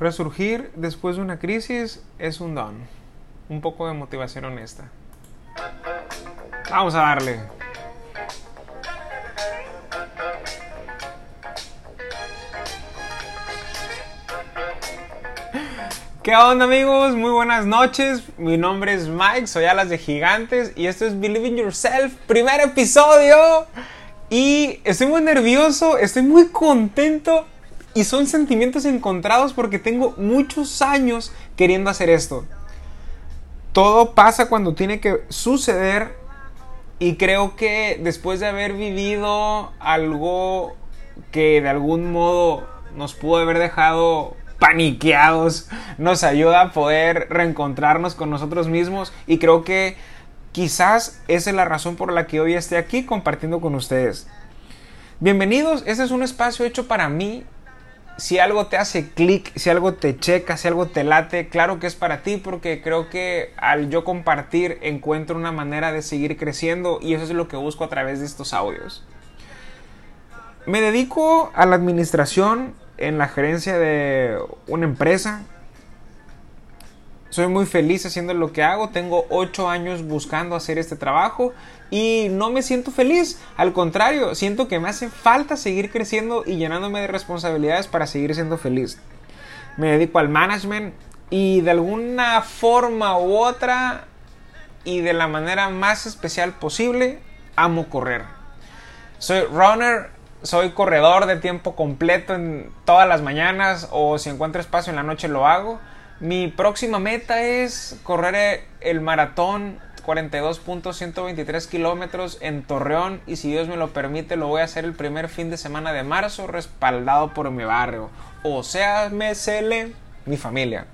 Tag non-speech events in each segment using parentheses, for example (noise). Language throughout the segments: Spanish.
Resurgir después de una crisis es un don. Un poco de motivación honesta. Vamos a darle. ¿Qué onda amigos? Muy buenas noches. Mi nombre es Mike, soy Alas de Gigantes y esto es Believe in Yourself, primer episodio. Y estoy muy nervioso, estoy muy contento y son sentimientos encontrados porque tengo muchos años queriendo hacer esto. Todo pasa cuando tiene que suceder y creo que después de haber vivido algo que de algún modo nos pudo haber dejado paniqueados, nos ayuda a poder reencontrarnos con nosotros mismos y creo que quizás esa es la razón por la que hoy esté aquí compartiendo con ustedes. Bienvenidos, este es un espacio hecho para mí si algo te hace clic, si algo te checa, si algo te late, claro que es para ti porque creo que al yo compartir encuentro una manera de seguir creciendo y eso es lo que busco a través de estos audios. Me dedico a la administración en la gerencia de una empresa. Soy muy feliz haciendo lo que hago. Tengo 8 años buscando hacer este trabajo y no me siento feliz. Al contrario, siento que me hace falta seguir creciendo y llenándome de responsabilidades para seguir siendo feliz. Me dedico al management y de alguna forma u otra y de la manera más especial posible, amo correr. Soy runner, soy corredor de tiempo completo en todas las mañanas o si encuentro espacio en la noche lo hago. Mi próxima meta es correr el maratón 42.123 kilómetros en Torreón y si Dios me lo permite lo voy a hacer el primer fin de semana de marzo respaldado por mi barrio. O sea, me mi familia.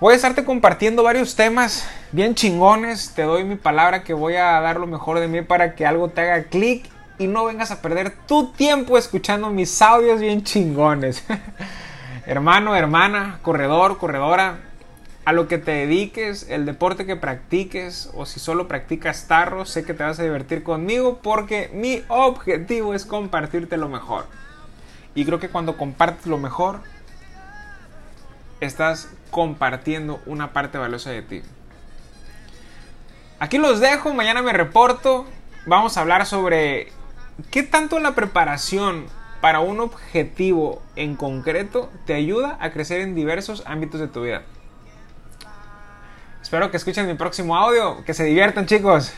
Voy a estarte compartiendo varios temas bien chingones. Te doy mi palabra que voy a dar lo mejor de mí para que algo te haga clic y no vengas a perder tu tiempo escuchando mis audios bien chingones. (laughs) Hermano, hermana, corredor, corredora, a lo que te dediques, el deporte que practiques o si solo practicas tarro, sé que te vas a divertir conmigo porque mi objetivo es compartirte lo mejor. Y creo que cuando compartes lo mejor, estás compartiendo una parte valiosa de ti. Aquí los dejo, mañana me reporto. Vamos a hablar sobre qué tanto la preparación para un objetivo en concreto te ayuda a crecer en diversos ámbitos de tu vida. Espero que escuchen mi próximo audio. Que se diviertan chicos.